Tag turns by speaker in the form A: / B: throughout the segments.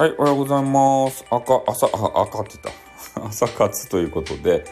A: はい、おはようございます。赤、朝、あ、赤って言った。朝活ということで、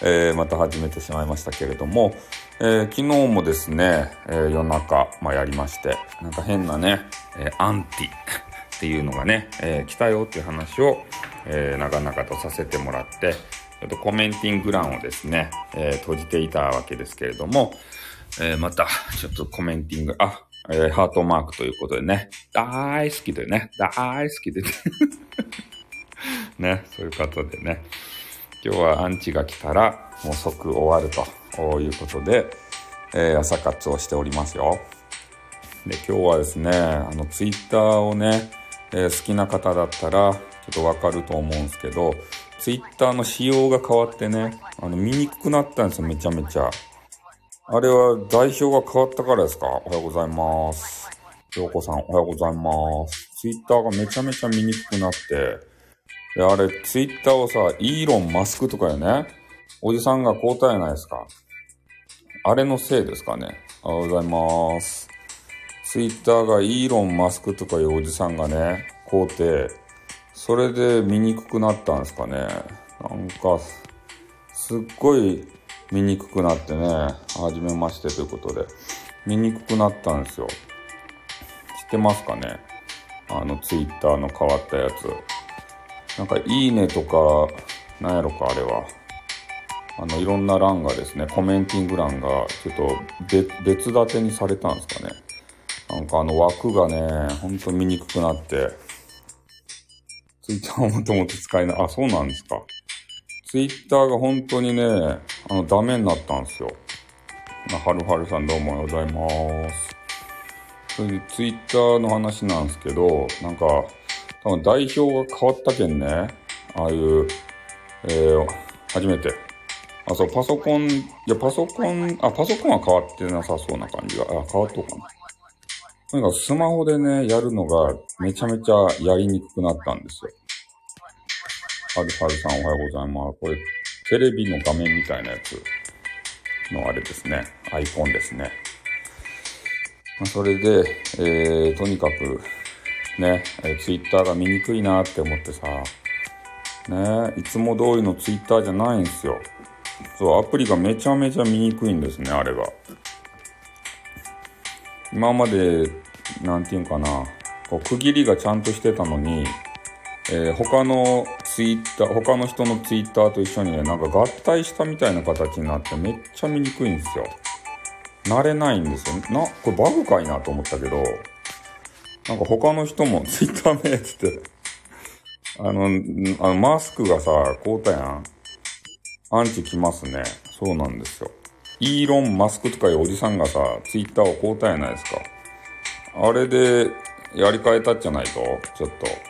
A: えーまた始めてしまいましたけれども、えー昨日もですね、えー夜中、まあ、やりまして、なんか変なね、えーアンティっていうのがね、えー来たよっていう話を、えー長々とさせてもらって、ちょっとコメンティング欄をですね、えー閉じていたわけですけれども、えーまた、ちょっとコメンティング、あ、えーハートマークということでね、大好きでね、大好きでね、ね、そういうことでね、今日はアンチが来たら、もう即終わるということで、えー朝活をしておりますよ。で、今日はですね、あの、ツイッターをね、えー好きな方だったら、ちょっとわかると思うんですけど、ツイッターの仕様が変わってね、あの、見にくくなったんですよ、めちゃめちゃ。あれは代表が変わったからですか？おはようございます。ようこさん、おはようございます。ツイッターがめちゃめちゃ見にくくなって、で、あれ、ツイッターをさ、イーロン・マスクとかよね、おじさんが交代ないですか。あれのせいですかね？おはようございます。ツイッターがイーロン・マスクとかいうおじさんがね、買うて、それで見にくくなったんですかね。なんか、すっごい見にくくなってね、はじめましてということで、見にくくなったんですよ。知ってますかね？あの、ツイッターの変わったやつ。なんか、いいねとか、なんやろか、あれは。あの、いろんな欄がですね、コメンティング欄が、ちょっと別、別立てにされたんですかね。なんかあの枠がね、ほんと見にくくなって、ツイッターをもともと使えない。あ、そうなんですか。ツイッターが本当にね、あの、ダメになったんですよ。あはるはるさんどうもおはようございます。それでツイッターの話なんですけど、なんか、多分代表が変わったけんね、ああいう、えー、初めて。あ、そう、パソコン、いや、パソコン、あ、パソコンは変わってなさそうな感じが、あ、変わっとうかな。とにかスマホでね、やるのがめちゃめちゃやりにくくなったんですよ。はるはるさんおはようございます。これ、テレビの画面みたいなやつのあれですね。アイコンですね。まあそれで、えー、とにかく、ね、えー、ツイッターが見にくいなって思ってさ、ね、いつも通りのツイッターじゃないんですよ。そう、アプリがめちゃめちゃ見にくいんですね、あれが。今まで、なんていうんかな、こう区切りがちゃんとしてたのに、えー他のツイッター、他の人のツイッターと一緒にね、なんか合体したみたいな形になってめっちゃ見にくいんですよ。慣れないんですよ。な、これバグかいなと思ったけど、なんか他の人も ツイッター名っつって、あの、あのマスクがさ、こうたやん。アンチ来ますね。そうなんですよ。イーロン・マスクとかいうおじさんがさ、ツイッターを買うたやないですか。あれで、やり替えたっじゃないとちょっと。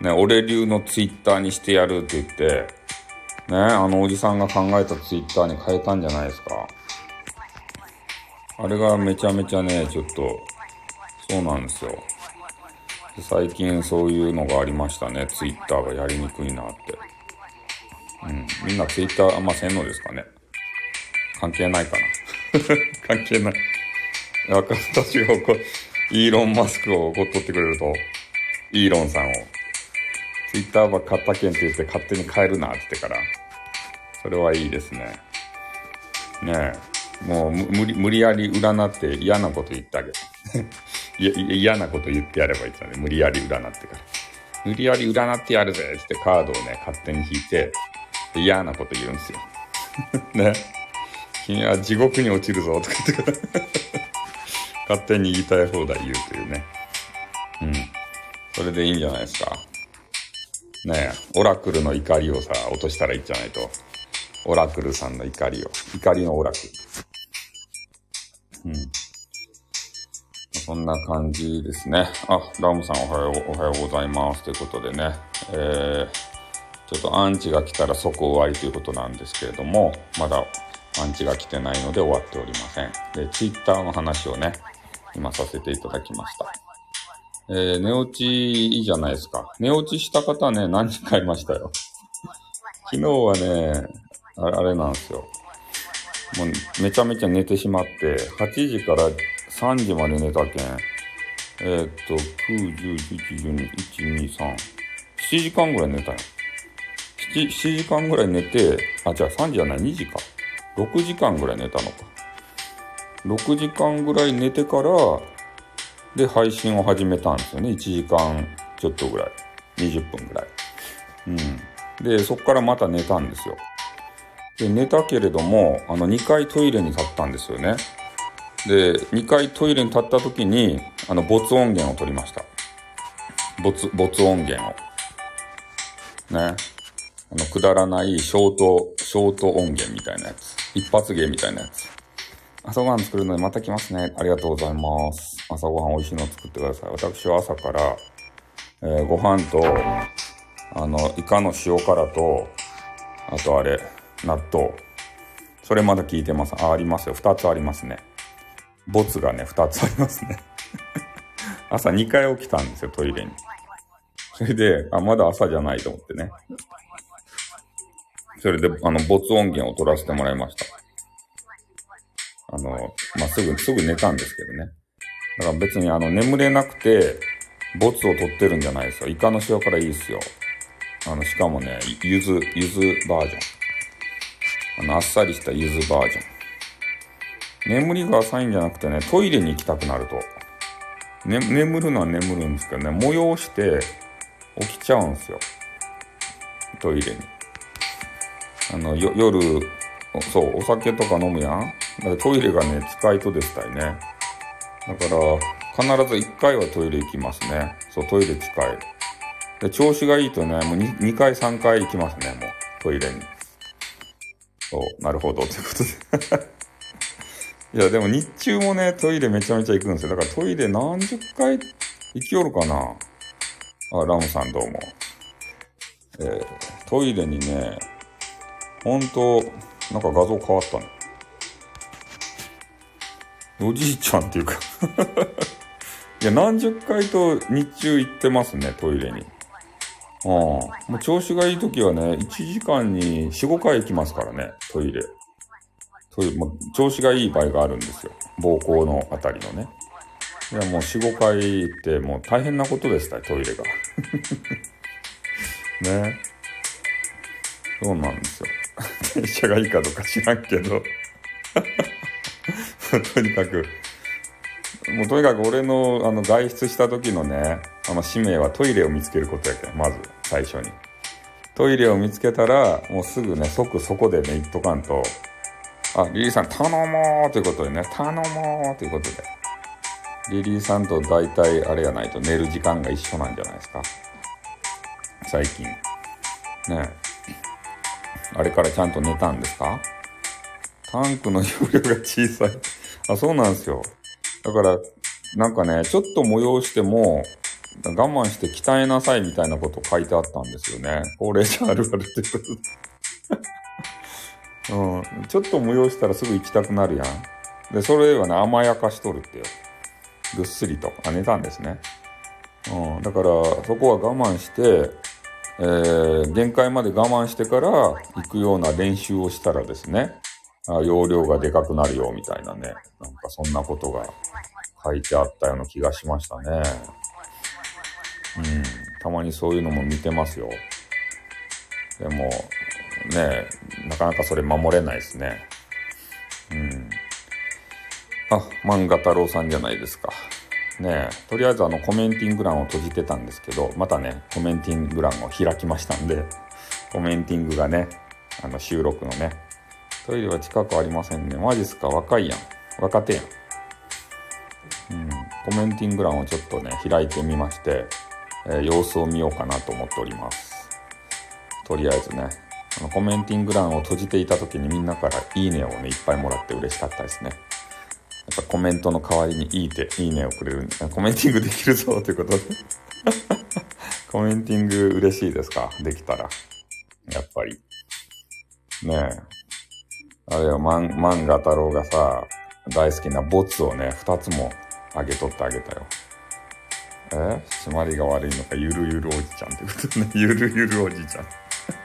A: ね、俺流のツイッターにしてやるって言って、ね、あのおじさんが考えたツイッターに変えたんじゃないですか。あれがめちゃめちゃね、ちょっと、そうなんですよ。最近そういうのがありましたね。ツイッターがやりにくいなって。うん。みんなツイッターあんませんのですかね。関係ないかな。関係ない。私が怒イーロン・マスクを怒っとってくれると、イーロンさんを、ツイッターは買った件って言って勝手に変えるなって言ってから、それはいいですね。ねえ、もう無理無理やり占って嫌なこと言ってあげる。嫌なこと言ってやればいいですよね。無理やり占ってから。無理やり占ってやるぜってカードをね、勝手に引いて、嫌なこと言うんですよ。ね。君は地獄に落ちるぞとか言ってから。勝手に言いたい放題言うというね。うん。それでいいんじゃないですか。ねえ、オラクルの怒りをさ、落としたらいいんじゃないと。オラクルさんの怒りを。怒りのオラクル。うん。そんな感じですね。あ、ラムさんおはよう、おはようございます。ということでね。えー、ちょっとアンチが来たら即終わりということなんですけれども、まだアンチが来てないので終わっておりません。で、ツイッターの話をね、今させていただきました。えー、寝落ちいいじゃないですか。寝落ちした方ね、何人かいましたよ。昨日はね、あれあれなんですよ。もうめちゃめちゃ寝てしまって、8時から3時まで寝たけん、えー、っと、9、10、11、12、1、2、3、7時間ぐらい寝たよ。7, 7時間ぐらい寝て、あ、じゃあ3時じゃない、2時か。6時間ぐらい寝たのか。6時間ぐらい寝てから、で、配信を始めたんですよね。1時間ちょっとぐらい。20分ぐらい。うん。で、そこからまた寝たんですよ。で、寝たけれども、あの、2回トイレに立ったんですよね。で、2回トイレに立った時に、あの、没音源を取りました。没、没音源を。ね。あの、くだらないショート、ショート音源みたいなやつ。一発芸みたいなやつ。朝ごはん作るのでまた来ますね。ありがとうございます。朝ごはん美味しいの作ってください。私は朝から、えー、ご飯と、あの、イカの塩辛と、あとあれ、納豆。それまだ聞いてます。あ、ありますよ。二つありますね。ボツがね、二つありますね。朝2回起きたんですよ、トイレに。それで、あ、まだ朝じゃないと思ってね。それで、あの、ボツ音源を取らせてもらいました。あの、まあ、すぐ、すぐ寝たんですけどね。だから別にあの、眠れなくて、ボツを取ってるんじゃないですよ。イカの塩辛いいっすよ。あの、しかもね、ゆず、ゆずバージョン。あの、あっさりしたゆずバージョン。眠りが浅いんじゃなくてね、トイレに行きたくなると。ね、眠るのは眠るんですけどね、催して起きちゃうんですよ。トイレに。あの、よ、夜、そう、お酒とか飲むやん。だトイレがね、近いとですたいね。だから、必ず1回はトイレ行きますね。そう、トイレ近い。で、調子がいいとね、もう 2, 2回3回行きますね、もう、トイレに。そう、なるほど、ということで いや、でも日中もね、トイレめちゃめちゃ行くんですよ。だからトイレ何十回行きよるかなあ、ラムさんどうも。えー、トイレにね、ほんと、なんか画像変わったね。おじいちゃんっていうか いや、何十回と日中行ってますね、トイレに。ああ。もう調子がいい時はね、1時間に4、5回行きますからね、トイレ。そういう、もう調子がいい場合があるんですよ。膀胱のあたりのね。いや、もう4、5回行ってもう大変なことですたトイレが。ね。そうなんですよ。電車がいいかどうか知らんけど。とにかく、もうとにかく俺のあの外出した時のね、あの使命はトイレを見つけることやけん、まず最初に。トイレを見つけたら、もうすぐね、即そこでね、行っとかんと、あ、リリーさん頼もうということでね、頼もうということで。リリーさんと大体あれやないと寝る時間が一緒なんじゃないですか。最近。ねあれからちゃんと寝たんですか？タンクの容量が小さい。あ、そうなんですよ。だから、なんかね、ちょっと催しても、我慢して鍛えなさいみたいなこと書いてあったんですよね。高齢者あるあるということ。うん。ちょっと催したらすぐ行きたくなるやん。で、それはね、甘やかしとるってよ。ぐっすりと。あ、寝たんですね。うん。だから、そこは我慢して、えー、限界まで我慢してから行くような練習をしたらですね、容量がでかくなるよ、みたいなね。なんかそんなことが書いてあったような気がしましたね。うん。たまにそういうのも見てますよ。でも、ねなかなかそれ守れないですね。うん。あ、漫画太郎さんじゃないですか。ねとりあえずあのコメンティング欄を閉じてたんですけど、またね、コメンティング欄を開きましたんで、コメンティングがね、あの収録のね、トイレは近くありませんね。マジっすか？若いやん。若手やん。うん。コメンティング欄をちょっとね、開いてみまして、えー、様子を見ようかなと思っております。とりあえずね、あのコメンティング欄を閉じていた時にみんなからいいねをね、いっぱいもらって嬉しかったですね。やっぱコメントの代わりにいいて、いいねをくれる、コメンティングできるぞということで コメンティング嬉しいですか？できたら。やっぱり。ねえ。あれよ、漫画太郎がさ、大好きなボツをね、二つもあげとってあげたよ。え？締まりが悪いのか、ゆるゆるおじちゃんってことね。ゆるゆるおじちゃん。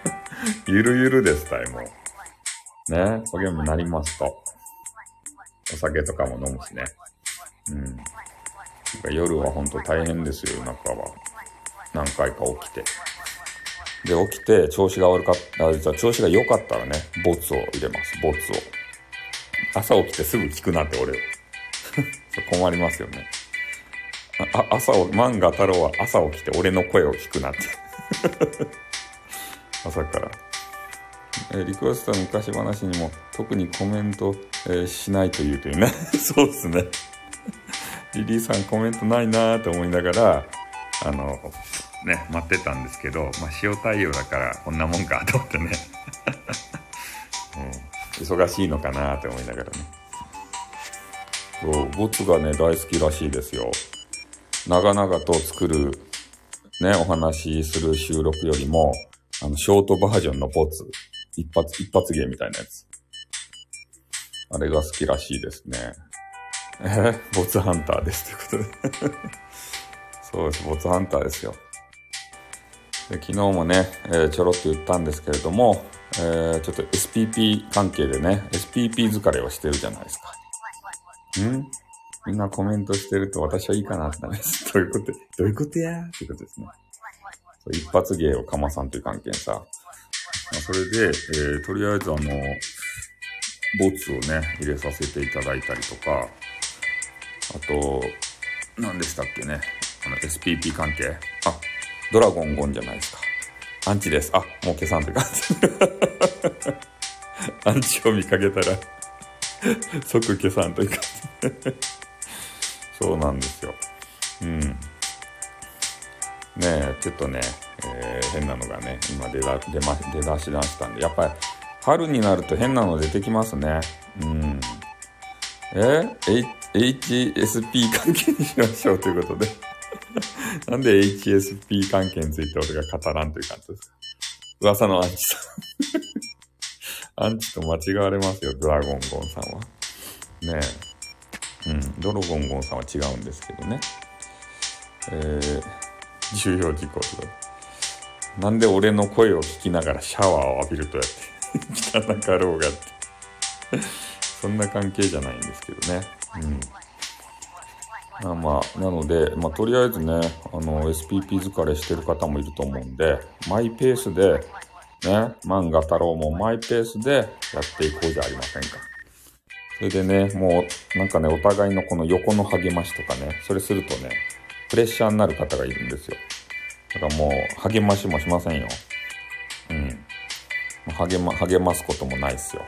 A: ゆるゆるですたい、もう。ね、おゲームになりますと。お酒とかも飲むしね。うん。夜は本当大変ですよ、夜中は。何回か起きて。で、起きて調子が悪かった、あ、じゃ調子が良かったらね、ボツを入れます、ボツを。朝起きてすぐ聞くなって俺を。困りますよね。あ、朝を、漫画太郎は朝起きて俺の声を聞くなって。朝から。え、リクエストの昔話にも特にコメント、えー、しないというというね。そうですね。リリーさんコメントないなーって思いながら、あの、ね、待ってたんですけど、まあ、塩対応だからこんなもんかと思ってね。うん、忙しいのかなって思いながらね。そう、ボツがね、大好きらしいですよ。長々と作る、ね、お話しする収録よりも、あの、ショートバージョンのボツ、一発、一発芸みたいなやつ。あれが好きらしいですね。えー、ボツハンターですということで そうです、ボツハンターですよ。で昨日もね、えー、ちょろっと言ったんですけれども、えー、ちょっと SPP 関係でね、SPP 疲れをしてるじゃないですか。ん？みんなコメントしてると私はいいかなってなります。どういうこと、どういうことや？ーっていうことですね。一発芸をかまさんという関係さ。まあ、それで、えー、とりあえずあの、ボツをね、入れさせていただいたりとか、あと、何でしたっけね？あの、SPP 関係？あ、ドラゴンゴンじゃないですか。アンチです。あ、もう消さんって感じ。アンチを見かけたら 即消さんという感じ。そうなんですよ。うん。ねえ、ちょっとね、えー、変なのがね、今出だ出ま出だしだしたんで、やっぱり春になると変なの出てきますね。うん。え ?HSP 関係にしましょうということで なんで HSP 関係について俺が語らんという感じですか？噂のアンチさん アンチと間違われますよ、ドラゴンゴンさんは。ねえ。うん、ドラゴンゴンさんは違うんですけどね。えー、重要事項と。なんで俺の声を聞きながらシャワーを浴びるとやって 汚かろうがってそんな関係じゃないんですけどね。うん。まあまあ、なので、まあとりあえずね、あの、SPP 疲れしてる方もいると思うんで、マイペースで、ね、漫画太郎もマイペースでやっていこうじゃありませんか。それでね、もう、なんかね、お互いのこの横の励ましとかね、それするとね、プレッシャーになる方がいるんですよ。だからもう、励ましもしませんよ。うん。励ま、励ますこともないっすよ。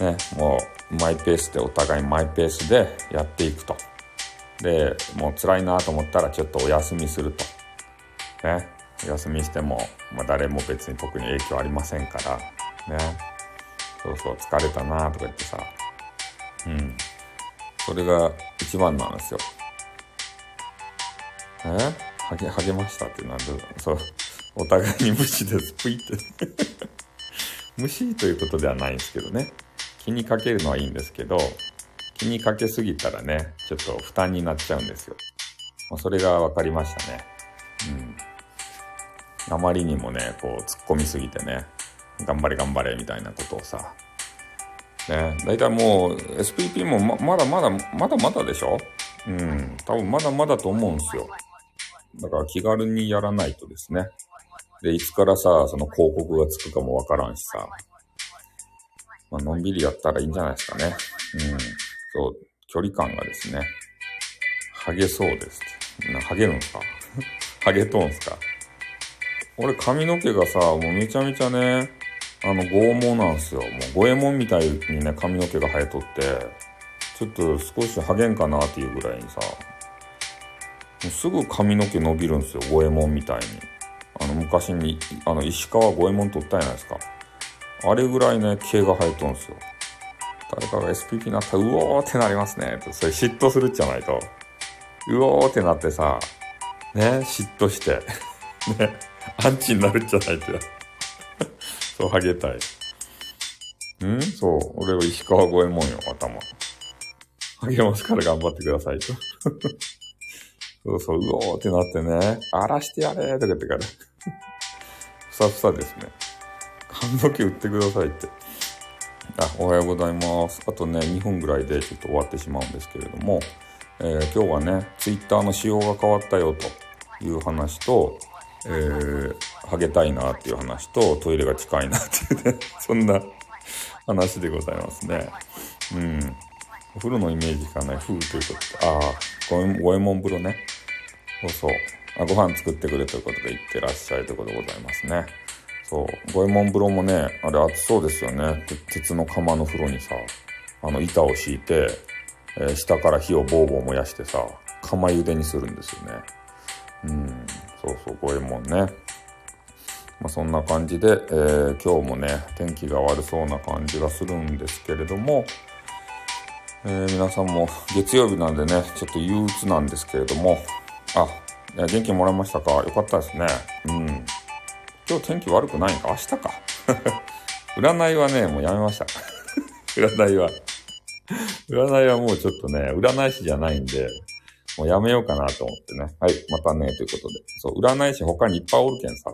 A: ね、もう、マイペースで、お互いマイペースでやっていくと。で、もう辛いなと思ったらちょっとお休みすると。ね。お休みしても、まあ誰も別に特に影響ありませんから。ね。そうそう、疲れたなとか言ってさ。うん。それが一番なんですよ。え？励励ましたってなんで、そう、お互いに無視です。ぷいって。無視ということではないんですけどね。気にかけるのはいいんですけど、気にかけすぎたらね、ちょっと負担になっちゃうんですよ。まあ、それが分かりましたね。うん。あまりにもね、こう、突っ込みすぎてね、頑張れ頑張れみたいなことをさ、ね、だいたいもう SPP もままだまだ、まだまだでしょ？うん、多分まだまだと思うんですよ。だから気軽にやらないとですね。で、いつからさ、その広告がつくかもわからんしさ。まあのんびりやったらいいんじゃないですかね。うん。距離感がですね、ハゲそうですって。な、ハゲるんすか？ハゲとんすか？俺髪の毛がさ、もうめちゃめちゃね、あの、剛毛なんすよ。もう五右衛門みたいにね、髪の毛が生えとって、ちょっと少しハゲんかなっていうぐらいにさ、もうすぐ髪の毛伸びるんすよ、五右衛門みたいに。あの、昔に、あの、石川五右衛門取ったじゃないですか。あれぐらいね、毛が生えとんすよ。誰かが SPP になったら、うおーってなりますね。それ嫉妬するじゃないと。うおーってなってさ、ね、嫉妬して、ね、アンチになるじゃないとや。そう、ハゲたい。ん？そう、俺は石川五右衛門よ、頭。ハゲますから頑張ってくださいと。そうそう、うおーってなってね、荒らしてやれーとか言ってから。ふさふさですね。髪の毛売ってくださいって。おはようございます。あとね、2分ぐらいでちょっと終わってしまうんですけれども、えー、今日はね、ツイッターの仕様が変わったよという話と、えー、ハゲたいなっていう話と、トイレが近いなっていうね、そんな話でございますね。うん。お風呂のイメージがね、風ということで、ああ、五右衛門風呂ね。そうそう。あご飯作ってくれということで行ってらっしゃいということでございますね。そう。五右衛門風呂もね、あれ暑そうですよね。鉄の釜の風呂にさ、あの板を敷いて、えー、下から火をボーボー燃やしてさ、釜茹でにするんですよね。うん、そうそう、五右衛門ね。まあ、そんな感じで、えー、今日もね、天気が悪そうな感じがするんですけれども、えー、皆さんも月曜日なんでね、ちょっと憂鬱なんですけれども、あ、元気もらいましたか？よかったですね。うん。今日天気悪くないんか？明日か。占いはね、もうやめました。占いは。占いはもうちょっとね、占い師じゃないんで、もうやめようかなと思ってね。はい、またね、ということで。そう、占い師他にいっぱいおるけんさ、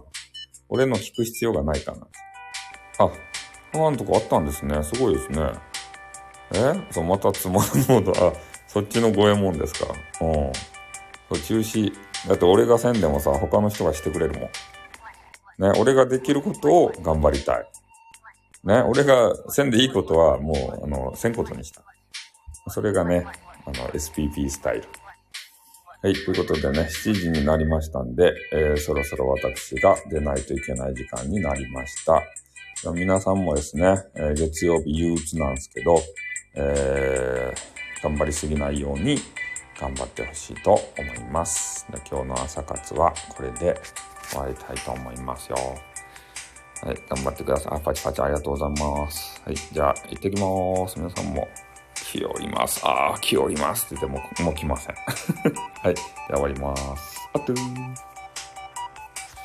A: 俺の聞く必要がないかな。あ、パンとかあったんですね。すごいですね。え？そう、またつまるモード。あ、そっちの五右衛門ですか。うん。そう、中止。だって俺がせんでもさ、他の人がしてくれるもん。ね、俺ができることを頑張りたい。ね、俺がせんでいいことはもう、あの、せんことにした。それがね、あの、SPP スタイル。はい、ということでね、7時になりましたんで、えー、そろそろ私が出ないといけない時間になりました。皆さんもですね、えー、月曜日憂鬱なんですけど、えー、頑張りすぎないように頑張ってほしいと思います。今日の朝活はこれで終わりたいと思いますよ。はい、頑張ってください。あ、パチパチありがとうございます。はい、じゃあ、行ってきます。皆さんも、気おります。ああ、気おりますって言っても、もう来ません。はい、じゃあ終わります。あとー。